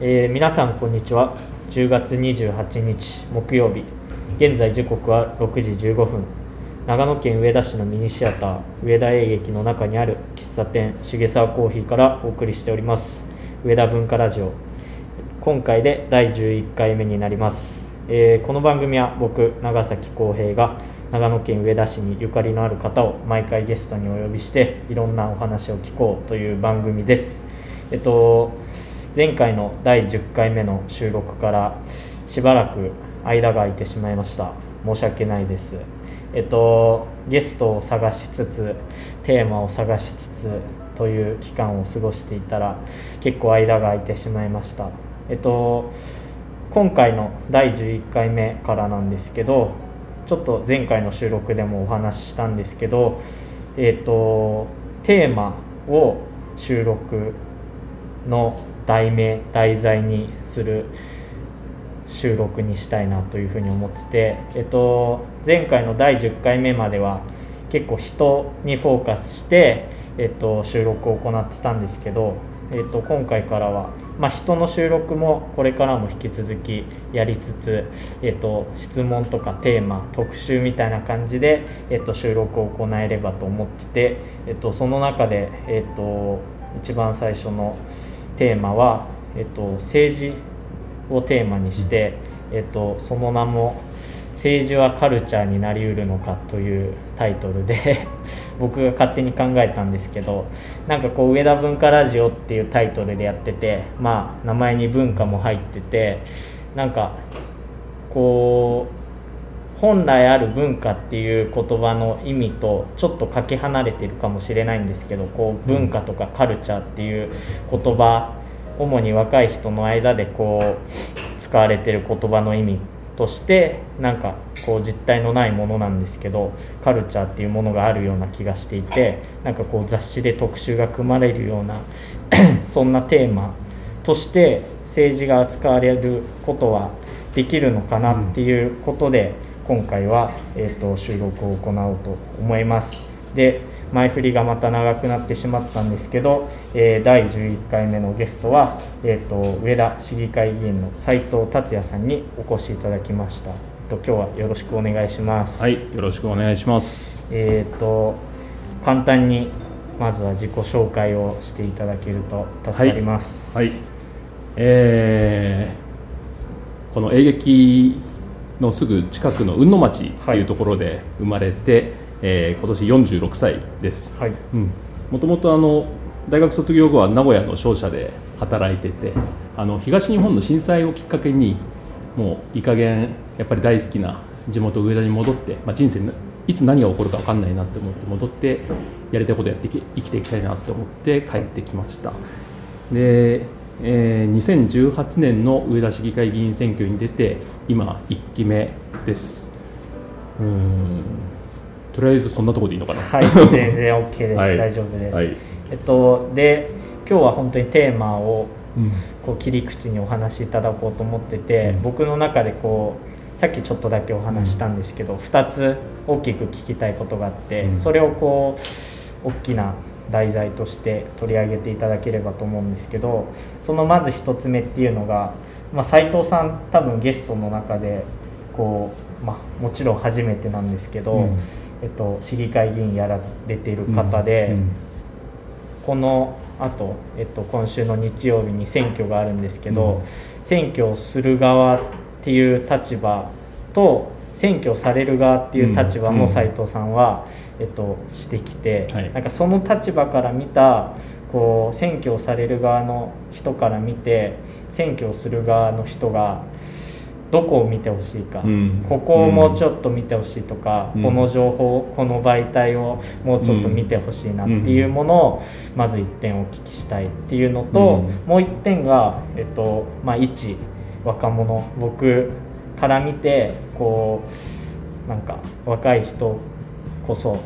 えー皆さんこんにちは。10月28日木曜日。現在時刻は6時15分。長野県上田市のミニシアター上田映劇の中にある喫茶店重沢コーヒーからお送りしております。上田文化ラジオ。今回で第11回目になります、えーこの番組は僕長崎浩平が長野県上田市にゆかりのある方を毎回ゲストにお呼びしていろんなお話を聞こうという番組です。えっと前回の第10回目の収録からしばらく間が空いてしまいました。申し訳ないです。えっとゲストを探しつつテーマを探しつつという期間を過ごしていたら結構間が空いてしまいました。えっと今回の第11回目からなんですけどちょっと前回の収録でもお話ししたんですけどえっとテーマを収録の題名題材にする収録にしたいなというふうに思ってて、えっと、前回の第10回目までは結構人にフォーカスして、えっと、収録を行ってたんですけど、えっと、今回からは、まあ、人の収録もこれからも引き続きやりつつ、えっと、質問とかテーマ特集みたいな感じで、えっと、収録を行えればと思ってて、えっと、その中で、えっと、一番最初のテーマは、えっと、政治をテーマにして、えっと、その名も「政治はカルチャーになりうるのか」というタイトルで 僕が勝手に考えたんですけどなんかこう「上田文化ラジオ」っていうタイトルでやっててまあ名前に文化も入っててなんかこう本来ある文化っていう言葉の意味とちょっとかけ離れてるかもしれないんですけどこう文化とかカルチャーっていう言葉主に若い人の間でこう使われてる言葉の意味としてなんかこう実体のないものなんですけどカルチャーっていうものがあるような気がしていてなんかこう雑誌で特集が組まれるような そんなテーマとして政治が扱われることはできるのかなっていうことで今回は、えー、と収録を行おうと思います。で前振りがまた長くなってしまったんですけど、えー第11回目のゲストは、えー、と上田市議会議員の斉藤達也さんにお越しいただきました、えっと今日はよろしくお願いします、はい、よろしくお願いします。えっ、と簡単にまずは自己紹介をしていただけると助かります、はい、えーこの映劇のすぐ近くの雲野町というところで生まれて、えー今年46歳です。はい。うん、もともとあの大学卒業後は名古屋の商社で働いててあの東日本の震災をきっかけにもういい加減やっぱり大好きな地元上田に戻って、まあ、人生にいつ何が起こるか分かんないなって思って戻ってやりたいことやっていき生きていきたいなって思って帰ってきました。で、えー2018年の上田市議会議員選挙に出て今1期目です。うーん。とりあえずそんなところでいいのかな？はい、全然 OK です、はい。大丈夫です、はい。えっとで今日は本当にテーマをうん。こう切り口にお話しいただこうと思ってて、うん。僕の中でこうさっきちょっとだけお話ししたんですけど、2つ大きく聞きたいことがあって、うん。それをこう大きな題材として取り上げていただければと思うんですけどそのまず1つ目っていうのが、まあ、斉藤さん多分ゲストの中でこう、まあ、もちろん初めてなんですけど、うん。えっと、市議会議員やられている方で。うん。このあと、えっと、今週の日曜日に選挙があるんですけど、うん。選挙をする側っていう立場と選挙をされる側っていう立場もうん。斉藤さんは、えっと、してきて、はい。なんかその立場から見たこう選挙をされる側の人から見て選挙をする側の人がどこを見てほしいか、うん。ここをもうちょっと見てほしいとか、うん。この情報この媒体をもうちょっと見てほしいなっていうものをまず1点お聞きしたいっていうのと、うん。もう1点が、えっとまあ、一若者。僕から見てこうなんか若い人こそ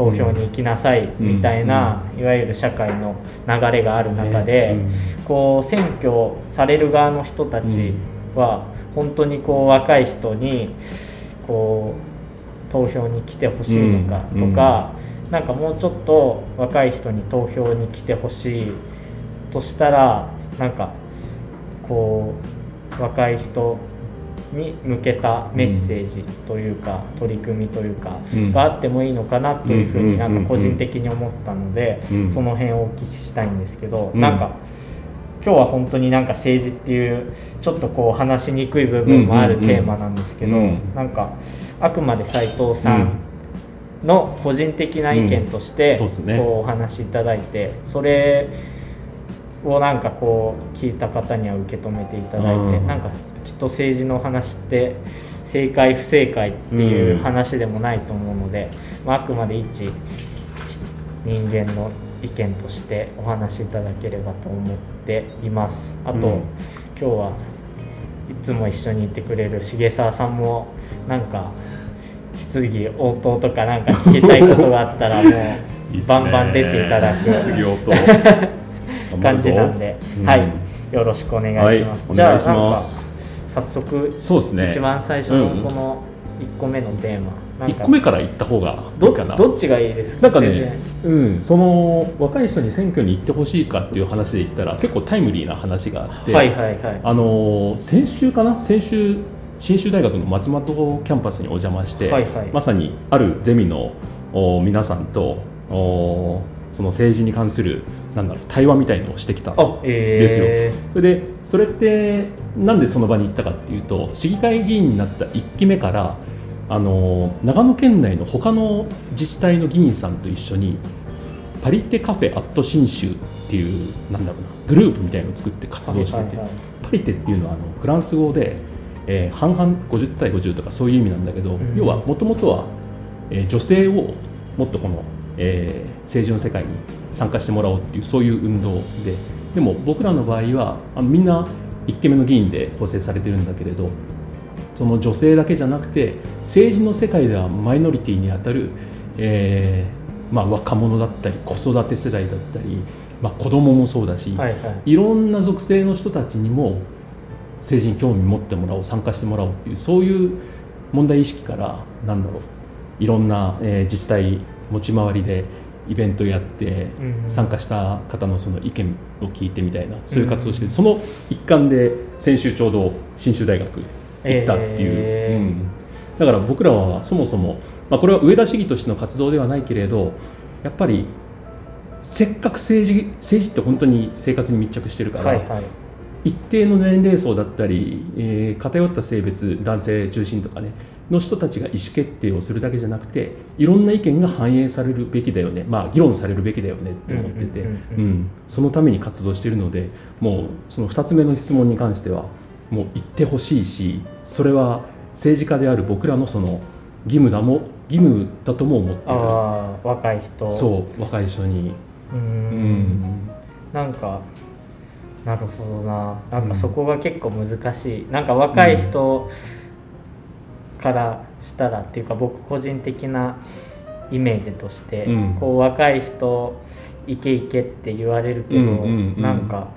投票に行きなさいみたいな、いわゆる社会の流れがある中で、ねこう選挙される側の人たちは本当にこう若い人にこう投票に来てほしいのかとか、なんかもうちょっと若い人に投票に来てほしいとしたらなんかこう若い人に向けたメッセージというか、取り組みというか、うん。があってもいいのかなというふうになんか個人的に思ったので、うん。その辺をお聞きしたいんですけど、うん。なんか今日は本当になんか政治っていうちょっとこう話しにくい部分もあるうんうんうんテーマなんですけど、うん。なんかあくまで斉藤さんの個人的な意見としてうん。そうですね。こうお話しいただいてそれをなんかこう聞いた方には受け止めていただいてうん。なんかきっと政治の話って正解不正解っていううん話でもないと思うので、まあ、あくまで一人間の意見としてお話しいただければと思っています。あと、うん。今日はいつも一緒にいてくれる重沢さんもなんか質疑応答とかなんか聞きたいことがあったらもう いいっすね。バンバン出ていただく。質疑応答感じなんで、うんはい。よろしくお願いします。はい。おじゃあ早速そうですね。一番最初のこの1個目のテーマ、なん1か個目から言った方がいいどかな。どっちがいいですか？なんかね、うん、その若い人に選挙に行ってほしいかっていう話で言ったら結構タイムリーな話があって、はいはいはい。あのー先週かな？先週信州大学の松本キャンパスにお邪魔して、はいはい。まさにあるゼミのお皆さんとおその政治に関するなんだろう対話みたいのをしてきたんですよ。それでそれってなんでその場に行ったかっていうと市議会議員になった1期目からあの長野県内の他の自治体の議員さんと一緒にパリテカフェアット信州っていうなんだろうなグループみたいのを作って活動してて、パリテっていうのはあのフランス語で、えー半々50対50とかそういう意味なんだけど、ん。要はもともとは、えー女性をもっとこの、えー政治の世界に参加してもらおうっていうそういう運動で。でも僕らの場合はあのみんな1期目の議員で構成されてるんだけれどその女性だけじゃなくて政治の世界ではマイノリティにあたる、えーまあ、若者だったり子育て世代だったり、まあ、子供もそうだし、はいはい。いろんな属性の人たちにも政治に興味持ってもらおう参加してもらおうっていうそういう問題意識からなんだろういろんな、えー自治体持ち回りでイベントやってうん参加した方のその意見を聞いてみたいなそういう活動をして、その一環で先週ちょうど信州大学行ったっていう、えー。うん。だから僕らはそもそも、まあ、これは上田市議としての活動ではないけれどやっぱりせっかく政治政治って本当に生活に密着してるから、はいはい。一定の年齢層だったり、えー偏った性別男性中心とかねの人たちが意思決定をするだけじゃなくていろんな意見が反映されるべきだよね。まあ議論されるべきだよねって思っててうんうん。うんうん。そのために活動しているのでもうその2つ目の質問に関してはもう言ってほしいしそれは政治家である僕らのその義務だも義務だとも思ってる。ああ若い人。そう若い人に。うーん。うん。なんかなるほどな。なんかそこが結構難しい、なんか若い人からしたらっていうか僕個人的なイメージとして、うん。こう若い人いけいけって言われるけど、うんうんうん。なんか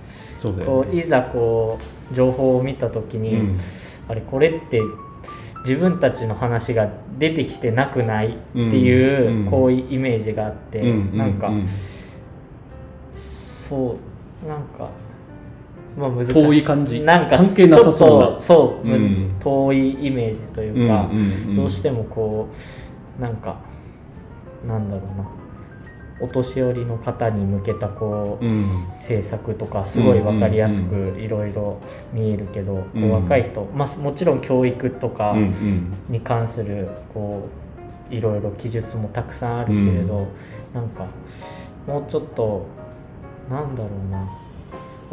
ね。こういざこう情報を見た時に、うん。あれこれって自分たちの話が出てきてなくないっていう、こういうイメージがあって、うんなんか、うん。そうなんか、まあ、難しい。遠い感じ。なんか関係なさそうな。そう、うん。遠いイメージというか、うんうんうん。どうしてもこうなんかなんだろうな。お年寄りの方に向けたこう、うん。政策とかすごい分かりやすうんくいろいろ見えるけど、こうん。う若い人、まあ、もちろん教育とかうんうん。に関するこういろいろ記述もたくさんあるけれど、なんかもうちょっとなんだろうな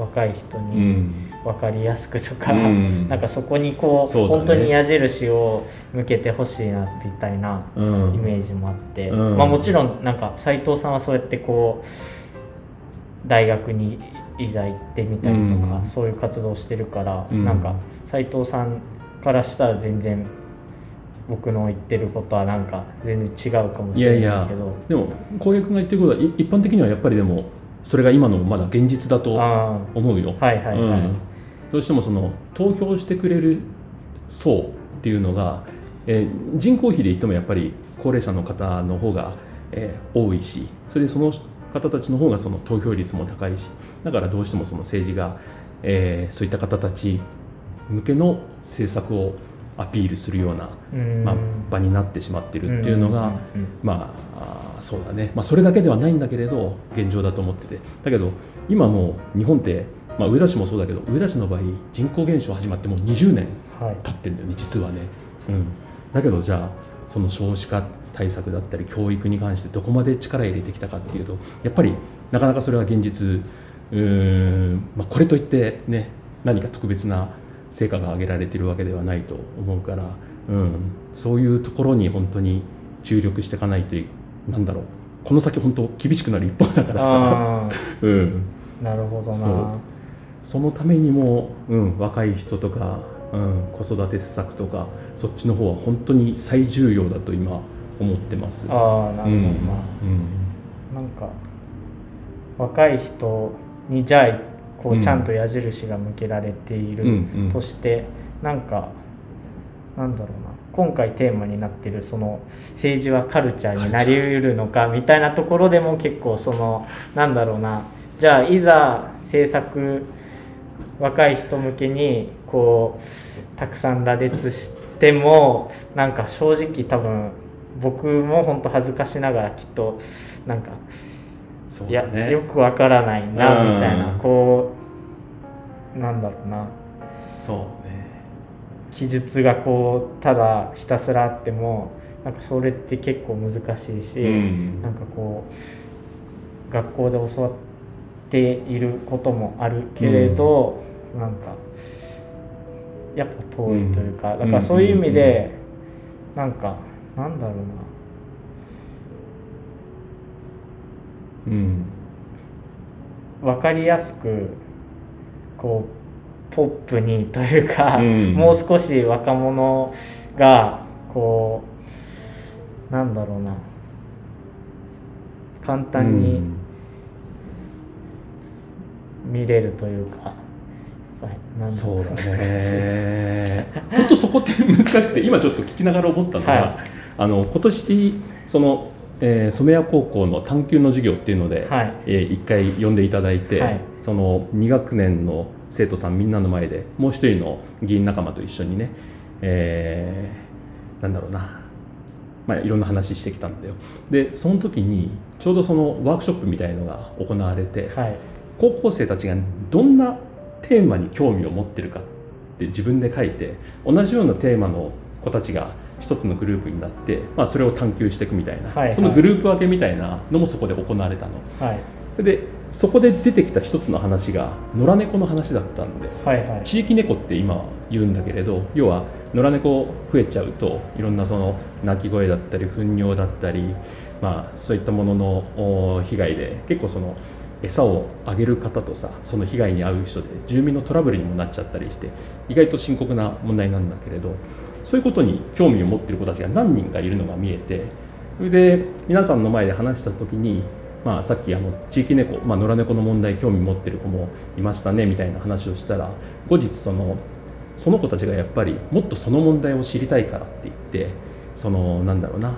若い人うにん。分かりやすくとか、うん。なんかそこにこうね。本当に矢印を向けてほしいなみたいなうん。イメージもあって、うん。まあ、もちろんなんか斉藤さんはそうやってこう大学にいざ行ってみたりとか、うん。そういう活動をしてるから、うん。なんか斉藤さんからしたら全然僕の言ってることはなんか全然違うかもしれないけど。でも浩平君が言ってることはい一般的にはやっぱりでもそれが今のまだ現実だとあ思うよ、あはいはいはい、うん、どうしてもその投票してくれる層っていうのが、えー人口比で言ってもやっぱり高齢者の方の方が、えー多いしそれでその方たちの方がその投票率も高いしだからどうしてもその政治が、えーそういった方たち向けの政策をアピールするような、うん。まあ、場になってしまっているっていうのが、まあそうだね、まあ、それだけではないんだけれど現状だと思ってて。だけど今もう日本って、まあ、上田市もそうだけど上田市の場合人口減少始まってもう20年はい。経ってんだよね実はね、うん、だけどじゃあその少子化対策だったり教育に関してどこまで力入れてきたかっていうとやっぱりなかなかそれは現実うーん、まあ、これといってね何か特別な成果が上げられてるわけではないと思うから、うん、そういうところに本当に注力していかないといなんだろう。この先本当厳しくなる一方だからさ、あ うん、あなるほどな。そのためにも、うん、若い人とか、うん、子育て施策とかそっちの方は本当に最重要だと今思ってます。ああなるほどな、うん。なんか若い人にじゃあこううん。ちゃんと矢印が向けられているうんうん。として、なんかなんだろうな今回テーマになってるその政治はカルチャーになりうるのかみたいなところでも結構そのなんだろうな。じゃあいざ政策若い人向けにこうたくさん羅列してもなんか正直多分僕も本当恥ずかしながらきっとなんかいや、よくわからないなうんみたいなこうなんだろうな。そう。ね記述がこうただひたすらあってもなんかそれって結構難しいし、うん。なんかこう学校で教わっていることもあるけれど、なんかやっぱ遠いというか、うん。だからそういう意味で、なんかなんだろうな。うん。分かりやすくこうポップにというか、うん。もう少し若者がこうなんだろうな。簡単にうん。見れるというか、はいなんだろそうだね。本当そこって難しくて今ちょっと聞きながら思ったのが、はい。あの今年その、えー染谷高校の探究の授業っていうので、はい。えー一回呼んでいただいて、はい。その2学年の生徒さんみんなの前でもう一人の議員仲間と一緒にね、えーなんだろうな、まあ、いろんな話してきたんだよ。でその時にちょうどそのワークショップみたいのが行われて、はい。高校生たちがどんなテーマに興味を持ってるかって自分で書いて同じようなテーマの子たちが一つのグループになって、まあ、それを探求していくみたいな、はいはい。そのグループ分けみたいなのもそこで行われたの。はい。でそこで出てきた一つの話が野良猫の話だったんではいはい。地域猫って今言うんだけれど要は野良猫増えちゃうといろんなその鳴き声だったり糞尿だったり、まあ、そういったもののお被害で結構その餌をあげる方とさその被害に遭う人で住民のトラブルにもなっちゃったりして意外と深刻な問題なんだけれどそういうことに興味を持っている子たちが何人かいるのが見えてそれで皆さんの前で話した時に、まあ、さっきあの地域猫、まあ、野良猫の問題興味持ってる子もいましたねみたいな話をしたら後日そのその子たちがやっぱりもっとその問題を知りたいからって言ってそのなんだろうな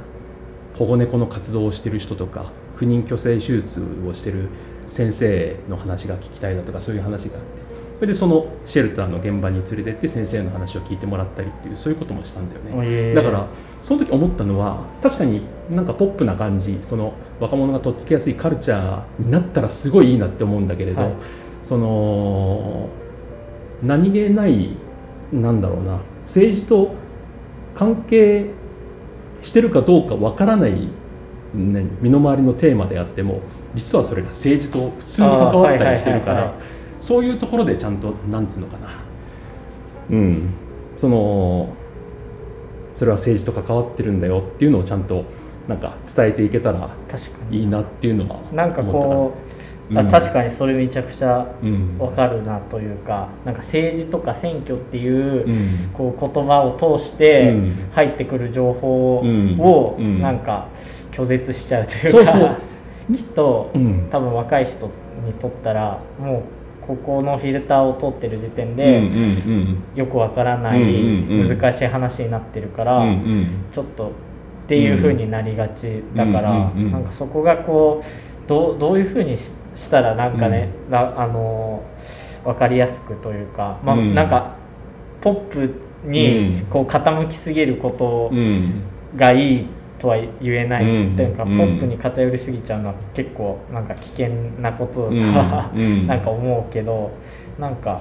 保護猫の活動をしてる人とか不妊去勢手術をしてる先生の話が聞きたいだとかそういう話があってそれでそのシェルターの現場に連れてって先生の話を聞いてもらったりっていうそういうこともしたんだよね。だからその時思ったのは確かになんかポップな感じその若者がとっつきやすいカルチャーになったらすごいいいなって思うんだけれど、はい。その何気ないなんだろうな政治と関係してるかどうかわからない、ね、身の回りのテーマであっても実はそれが政治と普通に関わったりしてるからそういうところでちゃんとなんつうのかな。うん。そのそれは政治と関わってるんだよっていうのをちゃんとなんか伝えていけたら確かに。いいなっていうのはなんかこう、うん。あ確かにそれめちゃくちゃうん。わかるなというかなんか政治とか選挙っていう、うん。こう言葉を通してうん。入ってくる情報うん。をうん。なんか拒絶しちゃうというか、きっと、うん。多分若い人にとったらもうここのフィルターを通ってる時点うんで、うんよくわからない、うんうんうん。難しい話になってるから、うんうん。ちょっとっていう風になりがちだから、うんうんうんなんかそこがこうどうどういう風にししたらなんかね、なあの分かりやすくというか、まあうん。なんかポップにうん。こう傾きすぎることうん。がいいとは言えないし、うんというかポうんップに偏りすぎちゃうのは結構なんか危険なこととうんは、うん。なんか思うけどなんか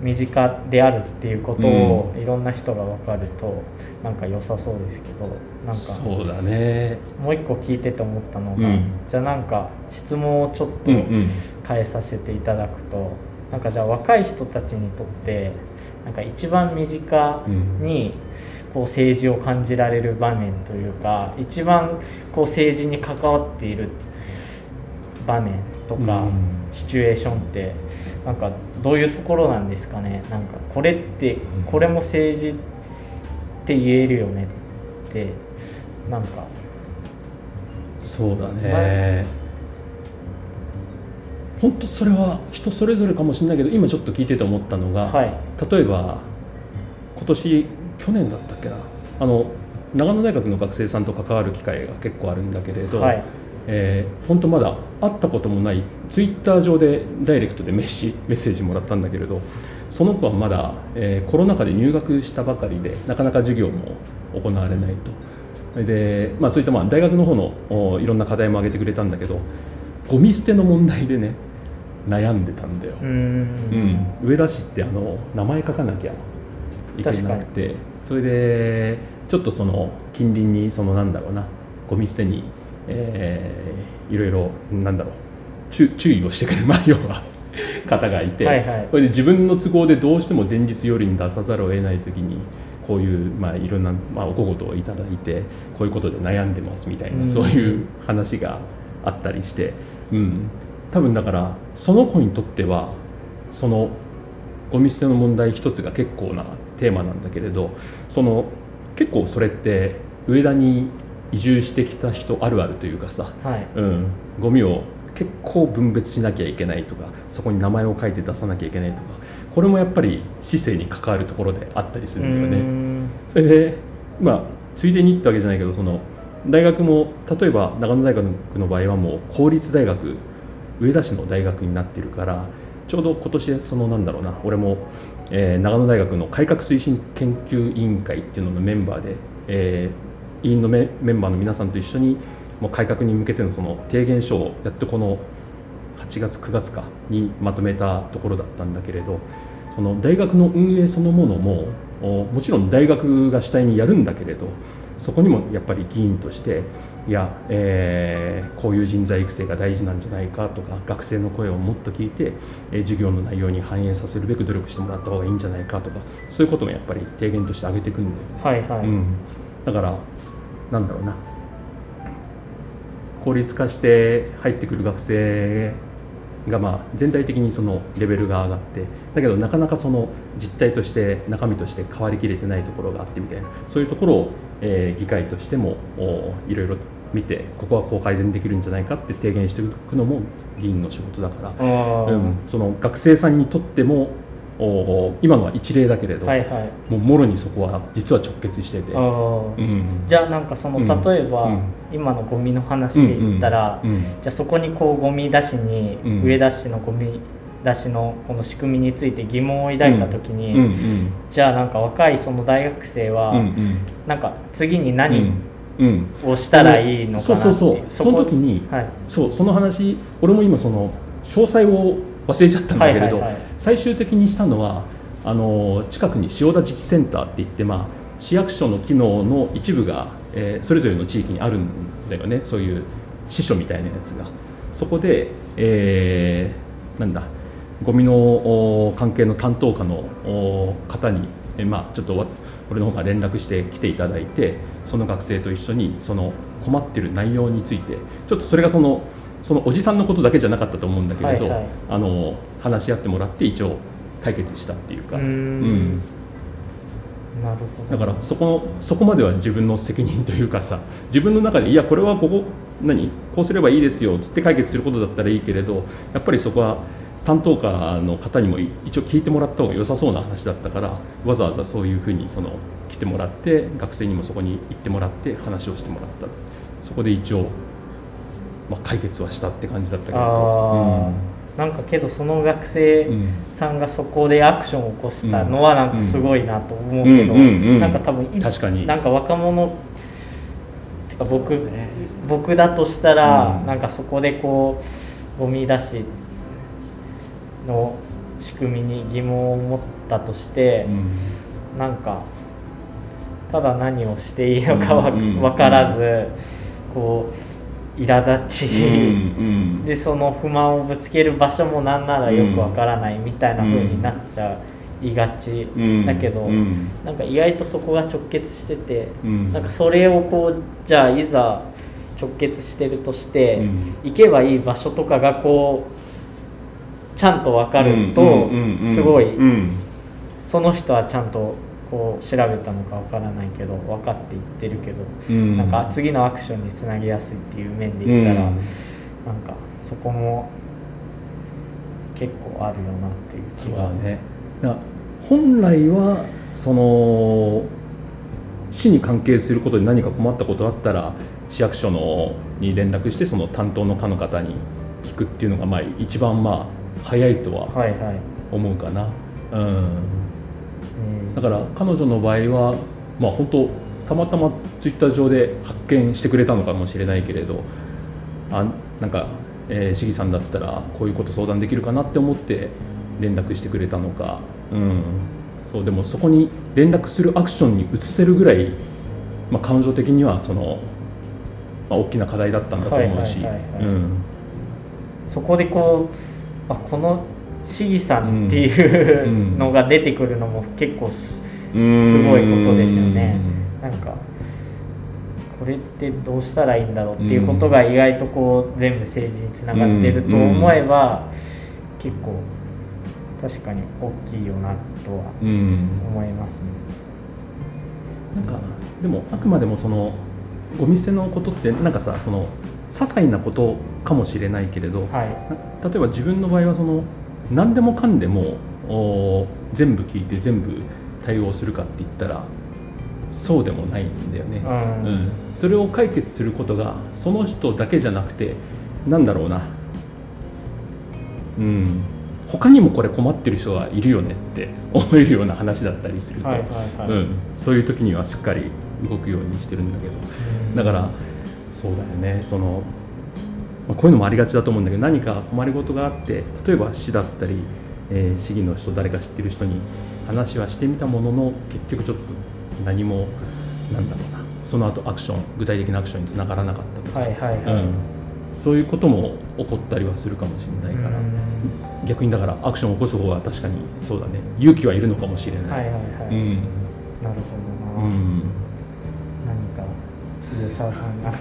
身近であるっていうことをいろんな人が分かるとなんか良さそうですけどなんかそうだね。もう一個聞いてて思ったのが、うん。じゃあなんか質問をちょっとうんうん。変えさせていただくと、なんかじゃあ若い人たちにとってなんか一番身近にこう政治を感じられる場面というか一番こう政治に関わっている場面とか、うん。シチュエーションってなんかどういうところなんですかね。なんかこれってこれも政治って言えるよねってなんか。そうだね。本当それは人それぞれかもしれないけど今ちょっと聞いてて思ったのが、はい。例えば今年去年だったっけな？あの長野大学の学生さんと関わる機会が結構あるんだけれど、はい。えー本当まだ会ったこともないツイッター上でダイレクトでメッシメッセージもらったんだけれどその子はまだ、えーコロナ禍で入学したばかりでなかなか授業も行われないと。で、まあ、そういったまあ大学の方のおいろんな課題も挙げてくれたんだけどゴミ捨ての問題でね悩んでたんだよ、うーん。うん、上田市ってあの名前書かなきゃいけなくてそれでちょっとその近隣にそのなんだろうなゴミ捨てに、えーいろいろなんだろう注注意をしてくれる、まあ、要は方がいて、はいはい。それで自分の都合でどうしても前日よりに出さざるを得ない時にこういう、まあ、いろんな、まあ、お小言をいただいてこういうことで悩んでますみたいな、うん。そういう話があったりして、うん、多分だからその子にとってはそのゴミ捨ての問題一つが結構なテーマなんだけれどその結構それって上田に移住してきた人あるあるというかさ、はい。うん、ゴミを結構分別しなきゃいけないとかそこに名前を書いて出さなきゃいけないとかこれもやっぱり市政に関わるところであったりするんだよね。ん。それでまあついでに言ったわけじゃないけどその大学も例えば長野大学の場合はもう公立大学上田市の大学になってるからちょうど今年そのなんだろうな俺も、えー長野大学の改革推進研究委員会っていうののメンバーで、えー委員のメンバーの皆さんと一緒にもう改革に向けてのその提言書をやっとこの8月9月かにまとめたところだったんだけれどその大学の運営そのものももちろん大学が主体にやるんだけれどそこにもやっぱり議員としていや、えーこういう人材育成が大事なんじゃないかとか学生の声をもっと聞いて、えー授業の内容に反映させるべく努力してもらった方がいいんじゃないかとかそういうこともやっぱり提言として挙げていくんだよね。はいはい、うん、だからなんだろうな。効率化して入ってくる学生がまあ全体的にそのレベルが上がってだけどなかなかその実態として中身として変わりきれてないところがあってみたいなそういうところを、えー議会としてもおいろいろ見てここはこう改善できるんじゃないかって提言していくのも議員の仕事だから、うん、その学生さんにとってもお今のは一例だけれど、はいはい。もうもろにそこは実は直結してて。うん。じゃあなんかそのうん。例えば、うん。今のゴミの話で言ったら、うんうんじゃあそこにこうゴミ出しに、うん。上田市のゴミ出しのこの仕組みについて疑問を抱いた時に、うん。うん。じゃあなんか若いその大学生は、うんうん。なんか次にう何んうんをしたらいいのかそうなってそうそうそのこ時にはい。そうその話俺も今その詳細を忘れちゃったんだけれど、最終的にしたのはあの近くに塩田自治センターって言って、まあ、市役所の機能の一部が、えーそれぞれの地域にあるんだよね。そういう支所みたいなやつが。そこで、えーなんだゴミのお関係の担当課のお方に、えーまあ、ちょっとわ俺の方から連絡して来ていただいてその学生と一緒にその困ってる内容についてちょっとそれがそのそのおじさんのことだけじゃなかったと思うんだけれど、はいはい。あの話し合ってもらって一応解決したっていうか。ううん。なるほど。だからそこのそこまでは自分の責任というかさ自分の中でいやこれはここ何こうすればいいですよつって解決することだったらいいけれどやっぱりそこは担当課の方にも一応聞いてもらった方が良さそうな話だったからわざわざそういうふうにその来てもらって学生にもそこに行ってもらって話をしてもらった。そこで一応、まあ、解決はしたって感じだったけれど、あー。なんかけどその学生うんさんがそこでアクションを起こしたのはなんかすごいなと思うけど、うんうんうん。なんか多分い確かに。なんか若者僕,、ね。僕だとしたら、うん。なんかそこでこうゴミ出しの仕組みに疑問を持ったとして、うん。なんかただ何をしていいのかわ、うんうんうん。分からずこう苛立ち、うんでその不満をぶつける場所もなんならよくわからないみたいな風になっちゃいがち、うん。だけど、うん。なんか意外とそこが直結してて、うん。なんかそれをこうじゃあいざ直結してるとして、うん。行けばいい場所とかがこうちゃんと分かると、すごい、うん。その人はちゃんとこう調べたのか分からないけど分かって言ってるけど、うん。なんか次のアクションにつなげやすいっていう面で言ったら、うん。なんかそこも結構あるよなっていう気が。ね。だ本来はその市に関係することで何か困ったことがあったら市役所のに連絡してその担当の課の方に聞くっていうのがまあ一番まあ早いとははいはい、思うかな、うん、うん。だから彼女の場合はまあ本当たまたまツイッター上で発見してくれたのかもしれないけれどあなんか、えー、市議さんだったらこういうこと相談できるかなって思って連絡してくれたのか、うん、そうでもそこに連絡するアクションに移せるぐらい、まあ、彼女的にはその、まあ、大きな課題だったんだと思うし。そこでこうあこの市議さんっていうのが出てくるのも結構すごいことですよね。なんかこれってどうしたらいいんだろうっていうことが意外とこう全部政治につながってると思えば結構確かに大きいよなとはうん思いますね。なんかでもあくまでもそのゴミ捨てのことってなんかさその些細なことかもしれないけれど、はい。な例えば自分の場合はその何でもかんでもお全部聞いて全部対応するかって言ったらそうでもないんだよね、うん。うん。それを解決することがその人だけじゃなくてなんだろうな。うん。他にもこれ困ってる人がいるよねって 思えるような話だったりすると、はいはいはい。うん、そういう時にはしっかり動くようにしてるんだけど。だからそうだよね。その、まあこういうのもありがちだと思うんだけど何か困りごとがあって例えば市だったり、えー市議の人誰か知ってる人に話はしてみたものの結局ちょっと何もなんだろうなその後アクション具体的なアクションにつながらなかったとか、はいはいはい、うん、そういうことも起こったりはするかもしれないから、逆にだからアクションを起こす方は確かにそうだね。勇気はいるのかもしれない。はいはいはい、うん。なるほどな、うん。何か重沢さんなんか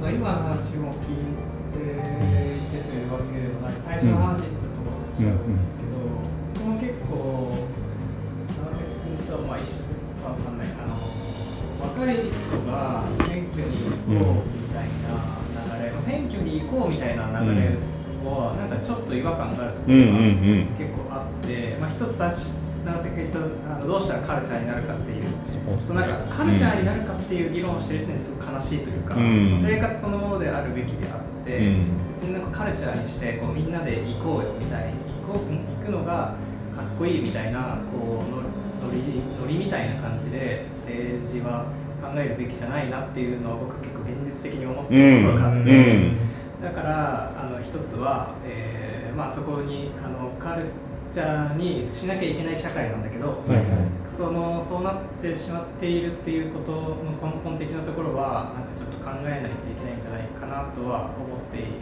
まあ、今の話も聞いていてというわけでもない、最初の話にちょっと戻っちゃうん。ですけど、僕も結構、長崎君とはまあ一緒かわかんない、あの若い人が選挙に行こうみたいな流れ、まあ選挙に行こうみたいな流れは、なんかちょっと違和感があるところが、結構あって、まあ、一つさ長崎が言ったあのどうしたらカルチャーになるかっていう。そうそうなんかカルチャーになるかっていう議論をしてる時点ですごく悲しいというか、うん。生活そのものであるべきであって、うん。別になんかカルチャーにしてこうみんなで行こうよみたい行こう行くのがかっこいいみたいなこうのノリノリみたいな感じで政治は考えるべきじゃないなっていうのは僕結構現実的に思ってるところがあって。うん。だからあの一つは、えーまあ、そこにあのカルチャーにしなきゃいけない社会なんだけど、はいはい。そのそうなってしまっているっていうことの根本的なところはなんかちょっと考えないといけないんじゃないかなとは思ってい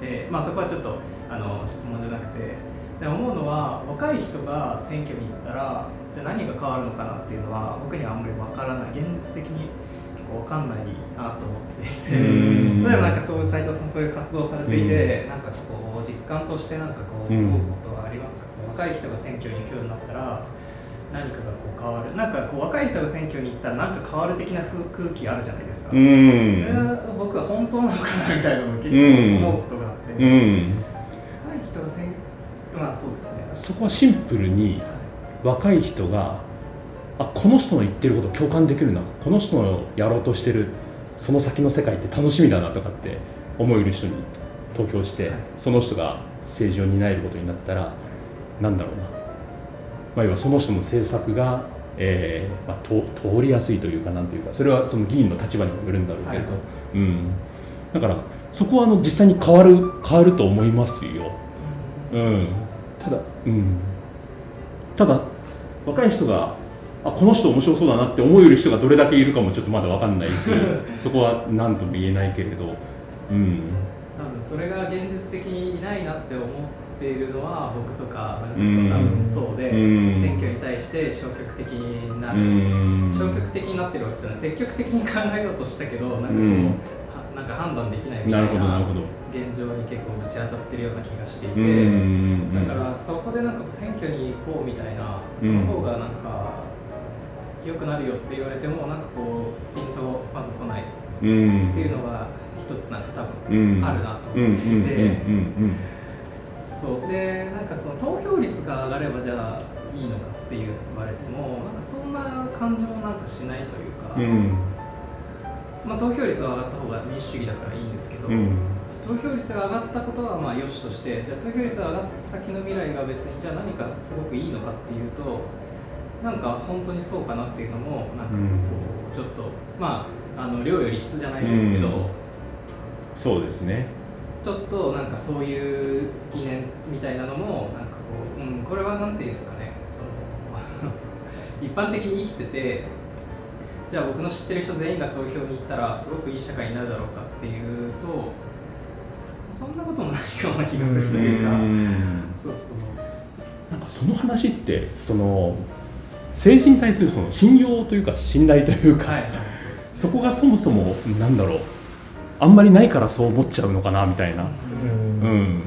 て、まあ、そこはちょっとあの質問じゃなくてで思うのは若い人が選挙に行ったらじゃあ何が変わるのかなっていうのは僕にはあんまりわからない。現実的に結構わかんないなと思っていて。うん。例えばなんかそういう斉藤さんそういう活動をされていて、なんかこう実感としてなんかこううん若い人が選挙に行くようになったら何かがこう変わる。なんかこう若い人が選挙に行ったらなんか変わる的な風空気あるじゃないですか、うそんれは僕は本当なのかなみたいなのを結構思うことがあって、うん。若い人が選まあそうですね。そこはシンプルに若い人があこの人の言ってること共感できるなこの人のやろうとしてるその先の世界って楽しみだなとかって思いる人に投票してその人が政治を担えることになったらなんだろうな、まあ、要はその人の政策が、えーまあ、と通りやすいというかなんというかそれはその議員の立場にもよるんだろうけれど、はい。うん、だからそこはあの実際に変わる変わると思いますよ。うん、ただ、うん、ただ若い人があこの人面白そうだなって思える人がどれだけいるかもちょっとまだ分かんないし そこは何とも言えないけれど、うん、多分それが現実的にいないなって思っているのは僕とか多分そうで、うん。選挙に対して消極的になうる、ん。消極的になってるわけじゃない。積極的に考えようとしたけどなんかこう、なんか判断できないみたいな。現状に結構ぶち当たってるような気がしていて、うんだからそこでなんか選挙に行こうみたいなその方がなんか良くなるよって言われてもなんかこうピンとまず来ない。うん。っていうのが一つなんか多うん。分あるなと思ってて、うんそう。でなんかその投票率が上がればじゃあいいのかって言われてもなんかそんな感情なんかしないというか、うん。まあ、投票率は上がった方が民主主義だからいいんですけど、うん。投票率が上がったことはまあ良しとしてじゃあ投票率が上がった先の未来が別にじゃあ何かすごくいいのかっていうとなんか本当にそうかなっていうのもなんかこうちょっと、まああの量より質じゃないですけど、うん。そうですねちょっとなんかそういう疑念みたいなのもなんかこう、うん、これはなんていうんですかね。その 一般的に生きててじゃあ僕の知ってる人全員が投票に行ったらすごくいい社会になるだろうかっていうとそんなこともないような気がするというか、うん。そうそう。なんかその話ってその政治に対するその信用というか信頼というか、はい。そこがそもそもなんだろうあんまりないからそう思っちゃうのかなみたいな、うん。うん、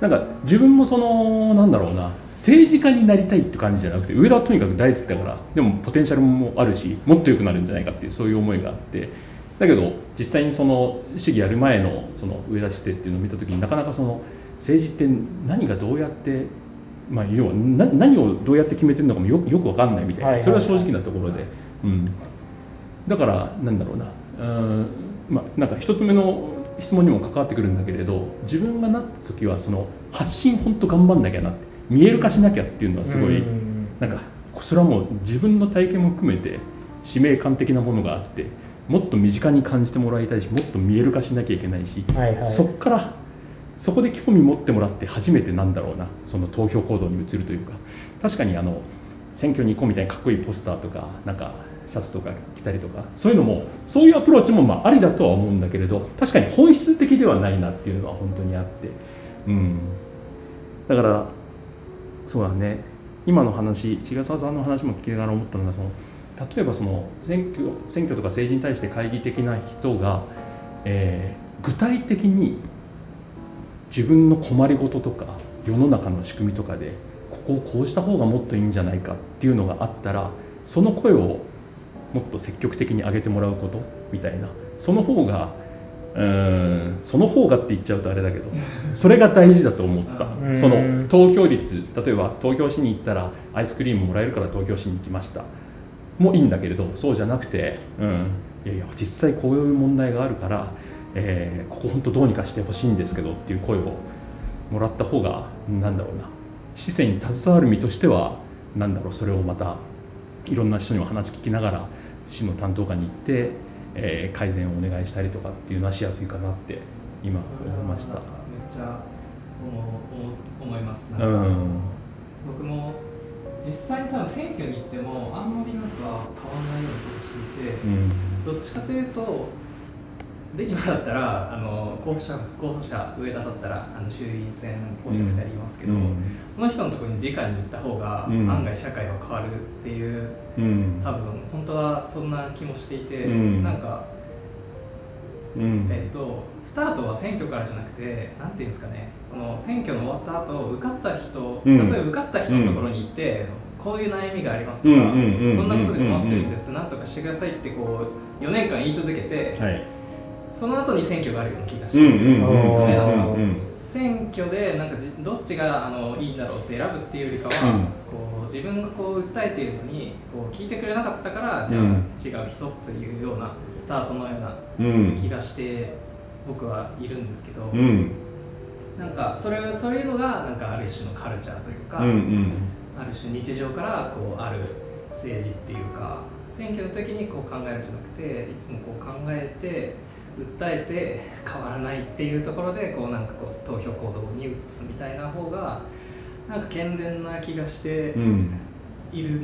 なんか自分もそのなんだろうな。政治家になりたいって感じじゃなくて上田はとにかく大好きだからでもポテンシャルもあるしもっと良くなるんじゃないかっていうそういう思いがあって。だけど実際にその市議やる前のその上田市政っていうのを見た時になかなかその政治って何がどうやって、まあ、要はな何をどうやって決めてるのかもよよく分かんないみたいな、それは正直なところで、うん、だからなんだろうな。うんまあなんか一つ目の質問にも関わってくるんだけれど自分がなった時はその発信本当頑張んなきゃなって見える化しなきゃっていうのはすごい、うん。なんかそれはもう自分の体験も含めて使命感的なものがあってもっと身近に感じてもらいたいしもっと見える化しなきゃいけないし、はいはい。そっからそこで興味持ってもらって初めてなんだろうなその投票行動に移るというか。確かにあの選挙に行こうみたいなかっこいいポスターとかなんかシャツとか着たりとかそういうのもそういうアプローチもまあありだとは思うんだけれど確かに本質的ではないなっていうのは本当にあって。うん。だからそうだね。今の話茅ヶ沢さんの話も聞きながら思ったのがその例えばその選挙選挙とか政治に対して懐疑的な人が、えー具体的に自分の困りごととか世の中の仕組みとかでここをこうした方がもっといいんじゃないかっていうのがあったらその声をもっと積極的に上げてもらうことみたいな。その方がうーんその方がって言っちゃうとあれだけどそれが大事だと思った。うん。その投票率例えば投票しに行ったらアイスクリームもらえるから投票しに行きました。もいいんだけれどそうじゃなくて、うん、いやいや実際こういう問題があるから、えーここ本当どうにかしてほしいんですけどっていう声をもらった方がなんだろうな。市政に携わる身としてはなんだろうそれをまたいろんな人にも話聞きながら市の担当課に行って、えー改善をお願いしたりとかっていうのはしやすいかなって今思いました。めっちゃ思います。うん。僕も実際に多分選挙に行ってもあんまりなんか変わらないような気がしていて、うん。どっちかというとで今だったらあの候補者候補者上田だったらあの衆院選候補者2人いますけど、うん。その人のところに直に行った方が、うん。案外社会は変わるっていううん。多分本当はそんな気もしていて、うん。なんかうん。えっとスタートは選挙からじゃなくてなんていうんですかねその選挙の終わった後受かった人、うん。例えば受かった人のところに行って、こういう悩みがありますとか、こんなことで困ってるんです、なんとかしてくださいってこう4年間言い続けて、はいその後に選挙があるような気がして、うんうんですよねなんかうんうん。選挙でなんかじどっちがあのいいんだろうって選ぶっていうよりかは、うん。こう自分がこう訴えているのにこう聞いてくれなかったからじゃあ、うん違う人っていうようなスタートのようなうん。気がして僕はいるんですけど、うん。なんかそれそういうのがなんかある種のカルチャーというか、うんうん。ある種日常からこうある政治っていうか選挙の時にこう考えるんじゃなくていつもこう考えて訴えて変わらないっていうところでこうなんかこう投票行動に移すみたいな方がなんか健全な気がしてうん。いる,、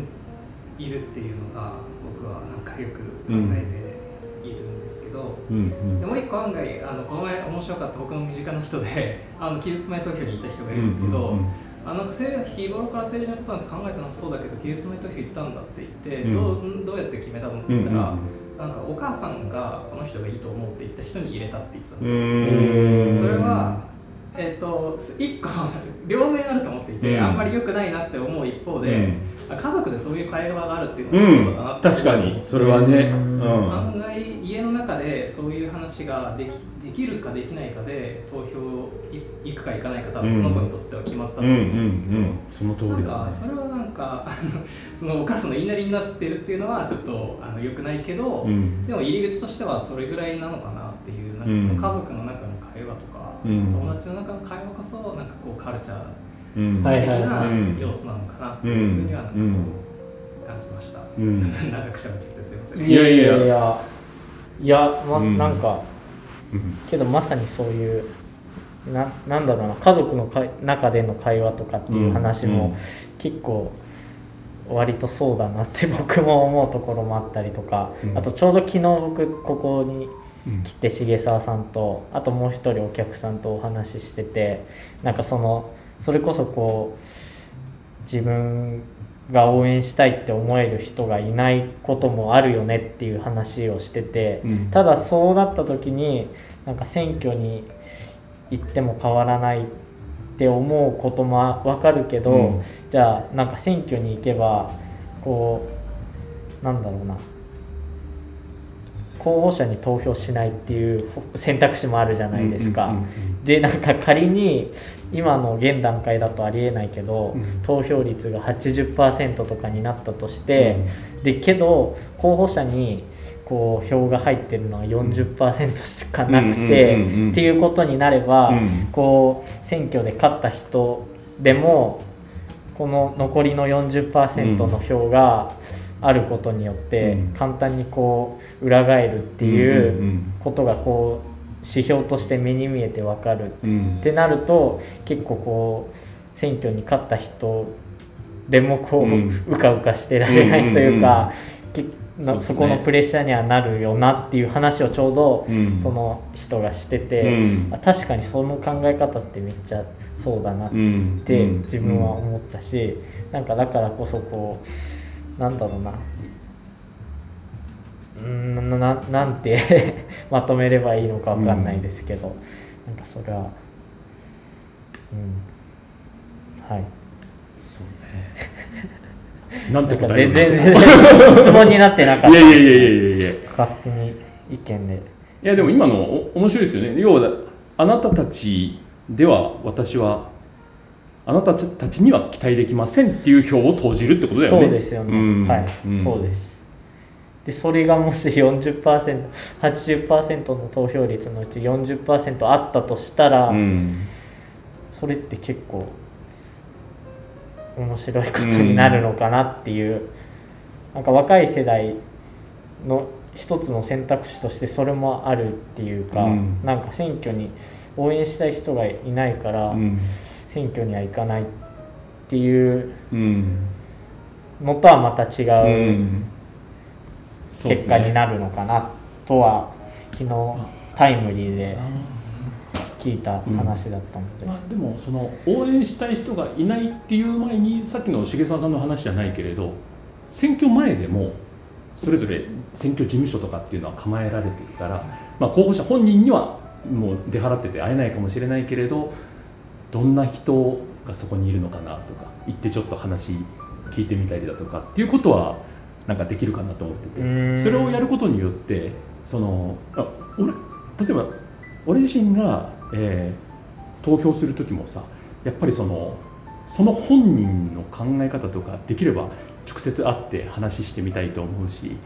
いるっていうのが僕はなんかよく考えているんですけど。うんでもう一個案外あのこの前面白かった僕の身近な人で あの期日前投票に行った人がいるんですけど、うんうんあなんか政日頃から政治のことなんて考えてなさそうだけど期日前投票行ったんだって言って、うん。どうどうやって決めたのってうん言ったら、なんかお母さんがこの人がいいと思うって言った人に入れたって言ってたんうですよ。ん。それはえっと一個両面あると思っていて、うん。あんまり良くないなって思う一方で、うん。あ家族でそういう会話があるっていううん。のはことだなって確かに。それはね。うんうん。案外中でそういう話ができできるかできないかで投票い行くか行かないか多分その子にとっては決まったとうんうん思うんですけど、うん。その通なんりだね。かそれはなんかあのそのお母さんの言いなりになってるっていうのはちょっとあの良くないけど、うん。でも入り口としてはそれぐらいなのかなっていうなんかその家族の中の会話とか、うん。友達の中の会話こそなんかこうカルチャー的なうん。要素なのかなっていうふうにはなんかこうん。う感じました、うん。長くしゃべってすいません。いやいやいやいやま、うん。なんかうん。けどまさにそういうななんだろうな家族のか中での会話とかっていう話も、うん。結構割とそうだなって僕も思うところもあったりとか、うん。あとちょうど昨日僕ここにうん来て重沢さんとあともう一人お客さんとお話ししててなんかそのそれこそこう自分が応援したいって思える人がいないこともあるよねっていう話をしてて、うん。ただそうなった時になんか選挙に行っても変わらないって思うことも分かるけど、うん。じゃあなんか選挙に行けばこうなんだろうな。候補者に投票しないっていう選択肢もあるじゃないですか。でなんか仮に今の現段階だとありえないけど、うん。投票率が80%とかになったとして、でけど候補者にこう票が入ってるのは40%しかなくて、うんうんうんうんっていうことになれば、うん。こう選挙で勝った人でもこの残りの40%の票があることによってうん。簡単にこう裏返るっていううん。ことがこう指標として目に見えてわかるうんうん。ってなると結構こう選挙に勝った人でもこう、ううんかうかしてられないというか、けなそうですね。そこのプレッシャーにはなるよなっていう話をちょうどうん。その人がしてて、うん。あ確かにその考え方ってめっちゃそうだなっうんてうん。自分は思ったし、なんかだからこそこうなんだろうなうーんなな なんて まとめればいいのかわかんないですけど、なんかそれはうん。はい。そうね。なんて答え全然るんです全か然質問になってなかった。いやいやいやいやいや勝手に意見で。いやでも今のお面白いですよね。要はあなたたちでは私はあなたたちには期待できませんっていう票を投じるってことだよね。そうですよね、ん。はい、ん。そうですでそれがもし 40%80% の投票率のうち40%あったとしたら、うんそれって結構面白いことになるのかなっていう、なんか若い世代の一つの選択肢としてそれもあるっていうか、うん。なんか選挙に応援したい人がいないから、うん。選挙には行かないっていううん。のとはまた違う、うん結ね。果になるのかなとは昨日タイムリーで聞いた話だったので、まあ、でもその応援したい人がいないっていう前にさっきの重沢さんの話じゃないけれど選挙前でもそれぞれ選挙事務所とかっていうのは構えられてるから、まあ、候補者本人にはもう出払ってて会えないかもしれないけれどどんな人がそこにいるのかなとか行ってちょっと話聞いてみたりだとかっていうことはなんかできるかなと思ってて。それをやることによってそのあ俺例えば俺自身が、えー投票する時もさやっぱりそのその本人の考え方とかできれば直接会って話してみたいと思うし、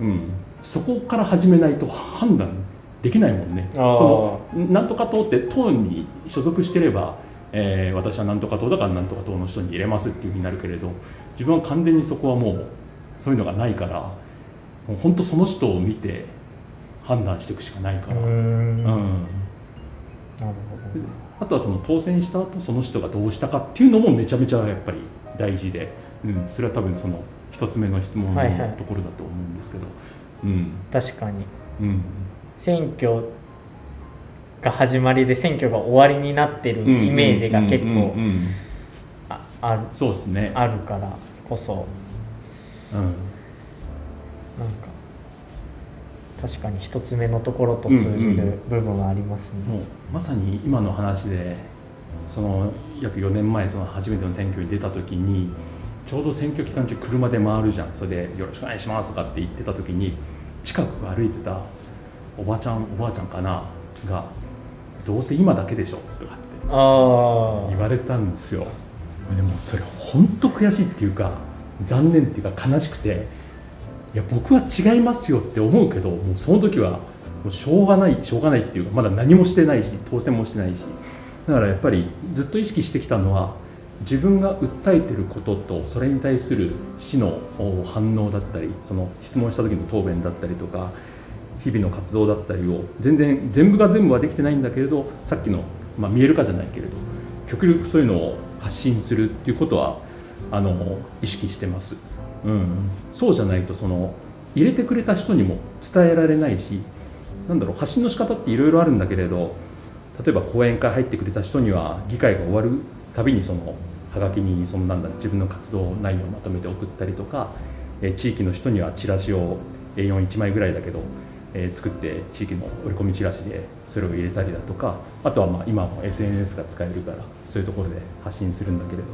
うん、そこから始めないと判断できないもんね。そのなんとか党って党に所属してれば、えー、私はなんとか党だからなんとか党の人に入れますっていうふうになるけれど自分は完全にそこはもうそういうのがないからもう本当その人を見て判断していくしかないから。うん。なるほど。あとはその当選した後その人がどうしたかっていうのもめちゃめちゃやっぱり大事で、うん、それは多分その一つ目の質問のところだと思うんですけど、はいはい、うん、確かに、うん、選挙が始まりで選挙が終わりになってるイメージが結構あるからこそ、うん、なんか確かに一つ目のところと通じる部分はありますね、うんうん、もうまさに今の話でその約4年前その初めての選挙に出た時にちょうど選挙期間中車で回るじゃん。それで「よろしくお願いします」とかって言ってた時に近く歩いてたおばちゃんおばあちゃんかなが「どうせ今だけでしょ」とかって言われたんですよ。でもそれ本当悔しいっていうか残念っていうか悲しくていや僕は違いますよって思うけどもうその時はもうしょうがないしょうがないっていうかまだ何もしてないし当選もしてないし。だからやっぱりずっと意識してきたのは自分が訴えてることとそれに対する市の反応だったりその質問した時の答弁だったりとか日々の活動だったりを全然全部が全部はできてないんだけれどさっきの、まあ、見えるかじゃないけれど極力そういうのを発信するっていうことはあの意識してます、うん、そうじゃないとその入れてくれた人にも伝えられないしなんだろう発信の仕方っていろいろあるんだけれど例えば講演会入ってくれた人には議会が終わるたびにそのはがきにそのなんだ自分の活動内容をまとめて送ったりとか、え地域の人にはチラシを A41 枚ぐらいだけど、え作って地域の折り込みチラシでそれを入れたりだとかあとはまあ今も SNS が使えるからそういうところで発信するんだけれど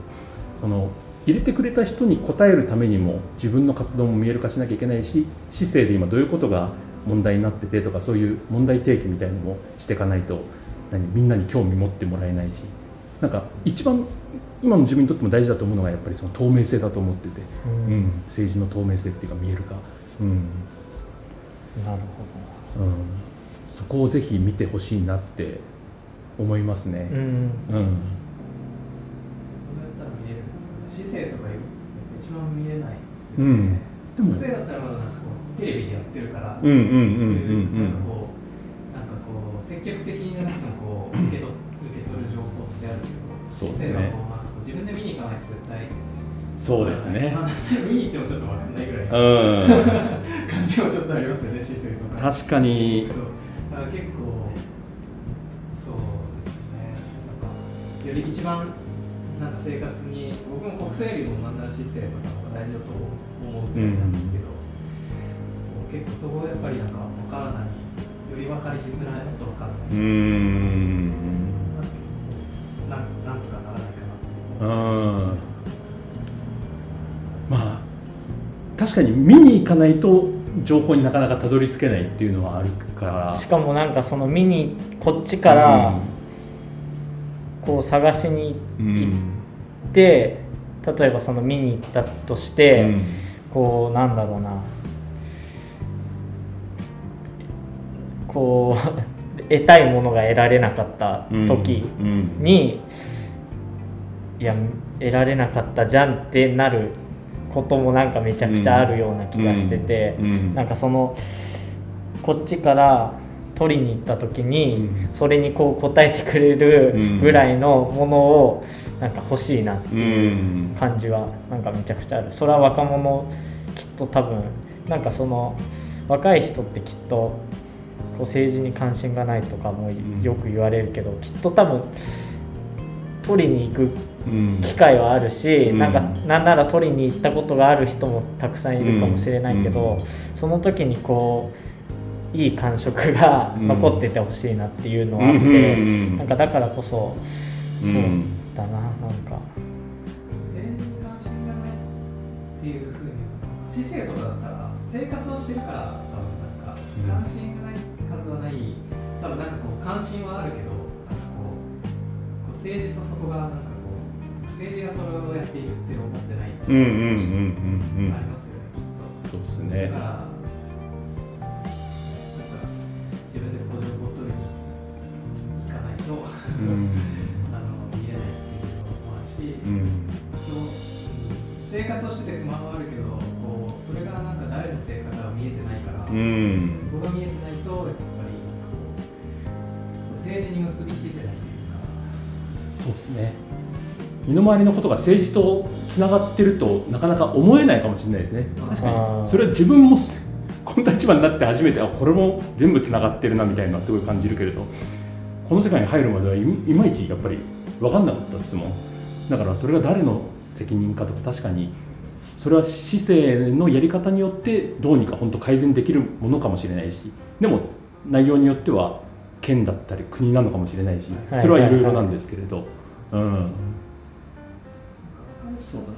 その入れてくれた人に応えるためにも自分の活動も見える化しなきゃいけないし市政で今どういうことが問題になっててとかそういう問題提起みたいのもしていかないと何みんなに興味持ってもらえないしなんか一番今の自分にとっても大事だと思うのがやっぱりその透明性だと思ってて、うん、うん、政治の透明性っていうか見えるか、うん、なるほど、うん、そこをぜひ見てほしいなって思いますね。うん、うん市政とか一番見えないですよね。うん、でも、だったらまだなんかこうテレビでやってるから、うんうんうんうんうん、なんかこうなんかこう積極的じゃなくてもこう受け取受け取る情報ってあるけど、そうですね。自分で見に行かないと絶対。そうですね。見に行ってもちょっとわかんないぐらい、うん、感じもちょっとありますよね、姿勢とか。確かに。結構そうですね。なんかより一番なんか生活に僕も国政よりもなんなら姿勢とかが大事だと思うぐらいなんですけど、うん、そう結構そこはやっぱりなんか分からないより分かりづらいもっと分からない。うんななんとかならないかなって。まあ確かに見に行かないと情報になかなかたどり着けないっていうのはあるから。しかもなんかその見にこっちから、うんこう探しに行って、うん、例えばその見に行ったとして、うん、こうなんだろうな。こう 得たいものが得られなかった時に、いや得られなかったじゃんってなることもなんかめちゃくちゃあるような気がしてて、うん、なんかそのこっちから取りに行った時に、それにこう応えてくれるぐらいのものをなんか欲しいなっていう感じはなんかめちゃくちゃある。それは若者きっと多分なんかその若い人ってきっとこう政治に関心がないとかもよく言われるけど、きっと多分取りに行く機会はあるし、うん、なんかなんなら取りに行ったことがある人もたくさんいるかもしれないけど、うん、その時にこういい感触が残っててほしいなっていうのはあって、うん、なんかだからこそ、そうだななんか。全然関心がないっていうふうに知性とかだったら生活をしてるから多分なんか関心がない数はない。多分なんかこう関心はあるけどなんかこうこう政治とそこがなんかこう政治がそれをやっているって思ってないっていうありますよねきっと。そうですね。だからし、うんそう生活をしてて不満はあるけどこうそれがなんか誰の生活は見えてないから、うん。そこが見えてないとやっぱりこうそう政治に結びついてないというか。そうですね。身の回りのことが政治とつながってるとなかなか思えないかもしれないですね。確かに。それは自分も この立場になって初めてあこれも全部つながってるなみたいなのはすごい感じるけれどこの世界に入るまではいいまいちやっぱり分かんなかったですもんだからそれが誰の責任かとか確かにそれは市政のやり方によってどうにか本当改善できるものかもしれないし。でも内容によっては県だったり国なのかもしれないし。はいそれはいろいろなんですけれど、うん。な。んかそうだ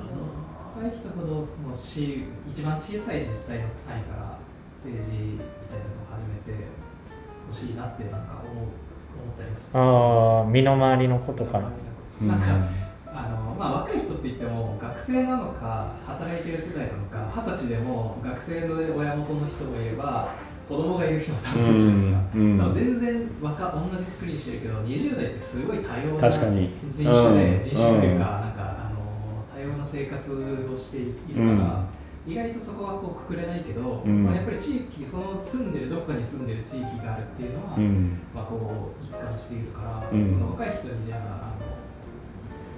若い人ほどその市一番小さい自治体の単位から政治みたいなのを始めてほしいなってなんか思う思ったりもす。るああ身の回りのことか。らなんか、あのまあ、若い人って言っても学生なのか働いてる世代なのか二十歳でも学生の親元の人もいれば子供がいる人も多分いるじゃないですか、うんうん。全然若同じくくりにしてるけど20代ってすごい多様な確かに。人種で、うん人種というか,、なんかあの多様な生活をしているから、意外とそこはこうくくれないけど、うん。まあ、やっぱり地域その住んでるどっかに住んでる地域があるっていうのは、うん。まあ、こう一貫しているから、うん。その若い人にじゃああの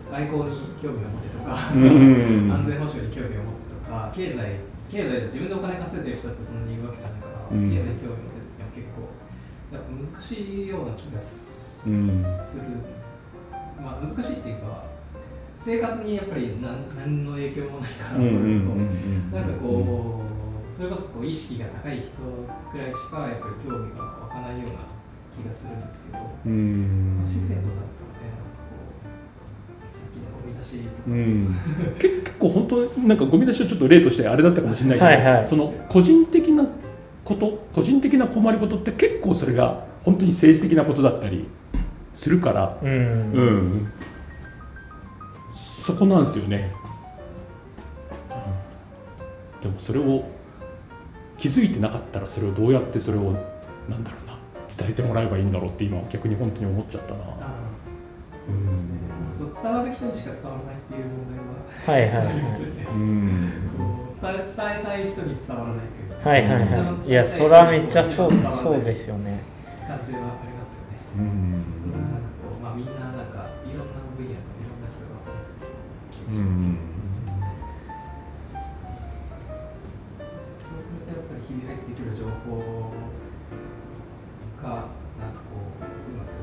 外交に興味を持ってとか、うん。安全保障に興味を持ってとか経済経済で自分でお金稼いでる人ってそんなにいるわけじゃないから、うん。経済に興味を持ってっても結構やっぱ難しいような気がする、うん。まあ難しいっていうか生活にやっぱり何何の影響もないから、うんそれこそ、うんなんかこう、それこそこう意識が高い人くらいしかやっぱり興味が湧かないような気がするんですけど、うん。市政とだったらね、なんかこう、さっきのゴミ出しとか、うん、結結構本当なんかゴミ出しをちょっと例としてあれだったかもしれないけど、はいはい。その個人的なこと個人的な困りごとって結構それが本当に政治的なことだったりするから、うん、うん、そこなんですよね、うん。でもそれを気づいてなかったらそれをどうやってそれをなんだろうな。伝えてもらえばいいんだろうって今逆に本当に思っちゃったな。そうですね、そう伝わる人にしか伝わらないっていう問はい題はあはいはい。りますよね。うん。伝え伝えたい人に伝わらないというか、はいはいはい。いやそれはめっちゃそうそうですよね感じはありますよね。うんしますうんそうするとやっぱり日々入ってくる情報がなんかこううまく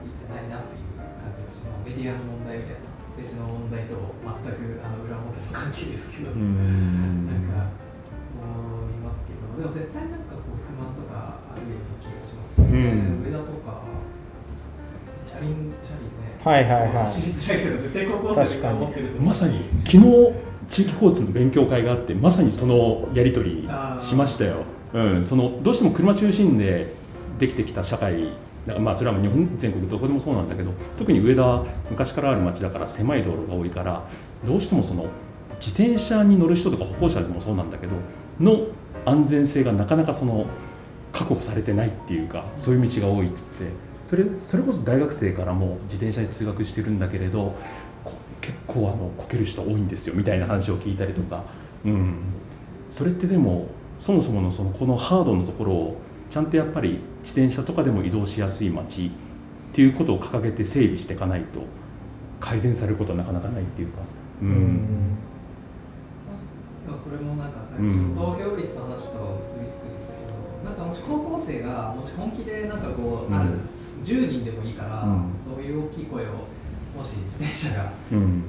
いってないなっていう感じがします。メディアの問題みたいな政治の問題と全くあの裏表の関係ですけど、うんなんか思いますけど、でも絶対なんかこう不満とかあるような気がしますよね。うん上田とかチャリンチャリね、はいはいはい。走りづらい人が絶対高校生で思ってると思う。まさに昨日地域交通の勉強会があってまさにそのやり取りしましたよ、うん、そのどうしても車中心でできてきた社会だからまあそれは日本全国どこでもそうなんだけど特に上田昔からある町だから狭い道路が多いからどうしてもその自転車に乗る人とか歩行者でもそうなんだけどの安全性がなかなかその確保されてないっていうかそういう道が多いっつってそれそれこそ大学生からも自転車で通学してるんだけれどこ結構あのこける人多いんですよみたいな話を聞いたりとか、うん、それってでもそもそものそのこのハードのところをちゃんとやっぱり自転車とかでも移動しやすい街っていうことを掲げて整備していかないと改善されることはなかなかないっていうか。ううん。んまあこれもなんか最うん。初、投票率の話と結びつくなんかもし高校生がもし本気でなんかこう、うん。ある10人でもいいから、うん。そういう大きい声をもし自転車がうん。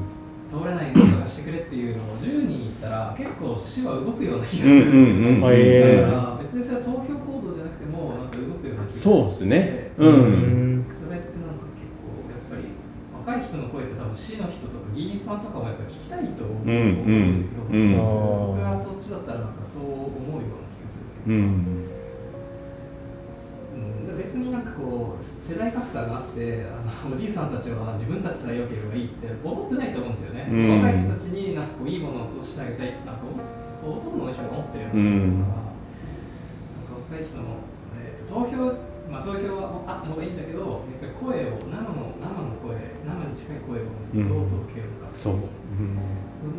通れないのとかしてくれっていうのを10人言ったら結構市は動くような気がすうんるんですよ。ね。うんうんへーだから別にそれは投票行動じゃなくてもなんか動くような気がしてそうですね。う。うん。んそれってなんか結構やっぱり若い人の声って多分市の人とか議員さんとかもやっぱ聞きたいと思うような気がするうん僕がそっちだったらなんかそう思うような気がするけど、うんうん別になんかこう世代格差があってあのおじいさんたちは自分たちさえ良ければいいって思ってないと思うんですよね、うん。若い人たちになんかこういいものをこうしてあげたいってなんかほとんどの人が思ってるような気がするから、なんか若い人の、えーと投票まあ、投票はあった方がいいんだけどやっぱり声を生の生の声生に近い声をどう届けるか、そう、うん、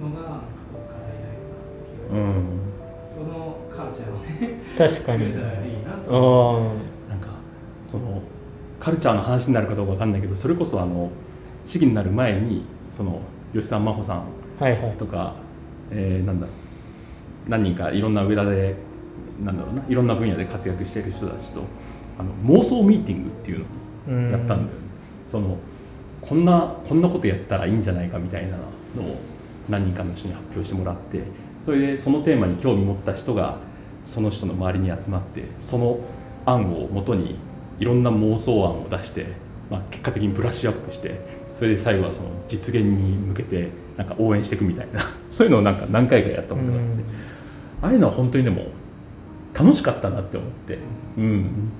のがなん。かこう。課題なような気がする、うん、そのカルチャーをね確かに。作れたらいいなそのカルチャーの話になるかどうかわかんないけどそれこそあの市議になる前にその吉さん真帆さんはいはい。とか、えーなんだろう。何人かいろんな上田でなんだろうないろんな分野で活躍している人たちとあの妄想ミーティングっていうのをやったんだよね、そのこんなこんなことやったらいいんじゃないかみたいなのを何人かの人に発表してもらってそれでそのテーマに興味持った人がその人の周りに集まってその案をもとにいろんな妄想案を出して、まあ、結果的にブラッシュアップしてそれで最後はその実現に向けてなんか応援していくみたいな。そういうのをなんか何回かやったことがあって、ああいうのは本当にでも楽しかったなって思って、うん、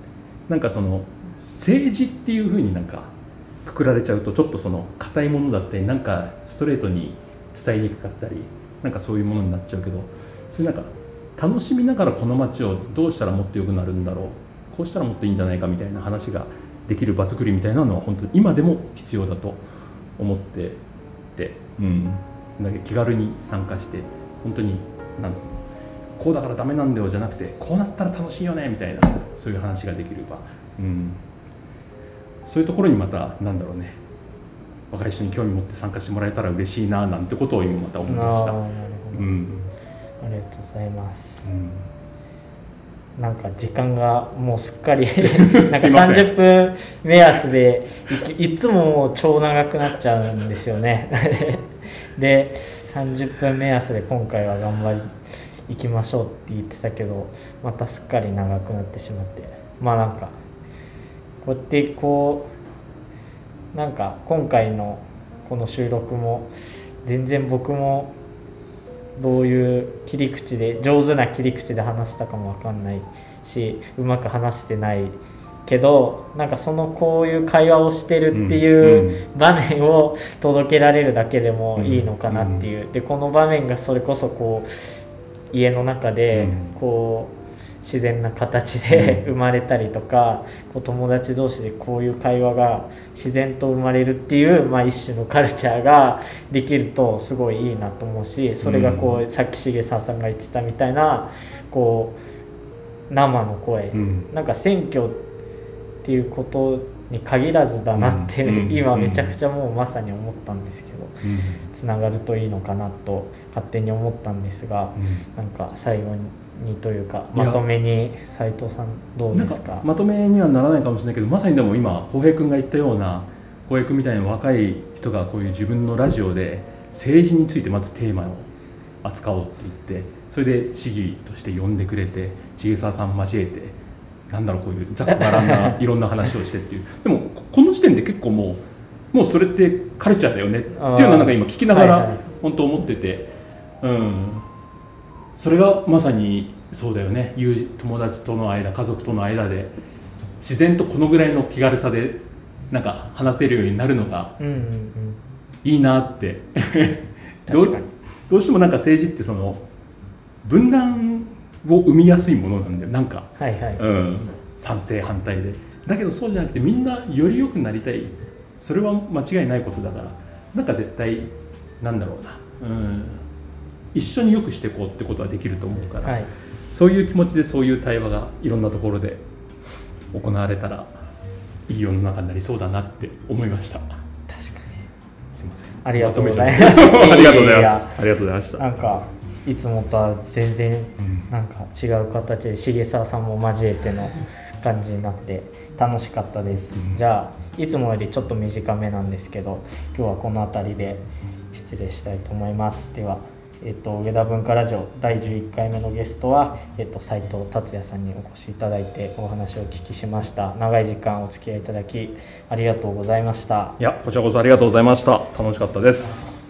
なんかその政治っていうふうになんかくくられちゃうとちょっとその硬いものだったりなんかストレートに伝えにくかったりなんかそういうものになっちゃうけどそれなんか楽しみながらこの街をどうしたらもっと良くなるんだろうこうしたらもっといいんじゃないかみたいな話ができる場作りみたいなのは本当に今でも必要だと思ってて、うん、だけど気軽に参加して本当になんつうのこうだからダメなんだよじゃなくてこうなったら楽しいよねみたいなそういう話ができれば、うん、そういうところにまたなんだろうね若い人に興味持って参加してもらえたら嬉しいななんてことを今また思いました。うん。ありがとうございます。うんなんか時間がもうすっかり なんかすいません。30分目安でいつももう超長くなっちゃうんですよね。で30分目安で今回は頑張り行きましょうって言ってたけどまたすっかり長くなってしまって。まあなんかこうやってこうなんか今回のこの収録も全然僕もどういう切り口で上手な切り口で話したかも分かんないしうまく話せてないけどなんかそのこういう会話をしてるっていう場面を届けられるだけでもいいのかなっていう、でこの場面がそれこそこう家の中でうん。こう自然な形でうん。生まれたりとか、こう友達同士でこういう会話が自然と生まれるっていう、まあ、一種のカルチャーができるとすごいいいなと思うしそれがこう、さっき重沢さんが言ってたみたいなこう生の声、うん。なんか選挙っていうことに限らずだなって、うん。今めちゃくちゃもうまさに思ったんですけどうん。つながるといいのかなと勝手に思ったんですがなんか最後にというかまとめに斉藤さんどうですか？かまとめにはならないかもしれないけどまさにでも今浩平君が言ったような浩平君みたいな若い人がこういう自分のラジオで政治についてまずテーマを扱おうって言ってそれで市議として呼んでくれて重沢さん交えてなんだろうこういうざっくばらんないろんな話をしてっていう。でもここの時点で結構もうもうそれってカルチャーだよねっていうのはなんか今聞きながら本当思ってて、うん、それがまさにそうだよね。友達との間家族との間で自然とこのぐらいの気軽さでなんか話せるようになるのがいいなって。どうどうしてもなんか政治ってその分断を生みやすいものなんだよ。なんか、はいはい、うん、賛成反対で。だけどそうじゃなくてみんなより良くなりたい。それは間違いないことだから。なんか絶対なんだろうな、うん、一緒に良くしていこうってことはできると思うから、はい、そういう気持ちでそういう対話がいろんなところで行われたらいい世の中になりそうだなって思いました。確かに。すいません。ありがとうございます。ありがとうございますありがとうございました。なんかいつもとは全然うんなんか違う形で重沢さんも交えての感じになって楽しかったです、うん。じゃあいつもよりちょっと短めなんですけど今日はこの辺りで失礼したいと思います。ではえっと、上田文化ラジオ第11回目のゲストは、えっと、斉藤達也さんにお越しいただいてお話をお聞きしました。長い時間お付き合いいただきありがとうございました。いやこちらこそありがとうございました。楽しかったです。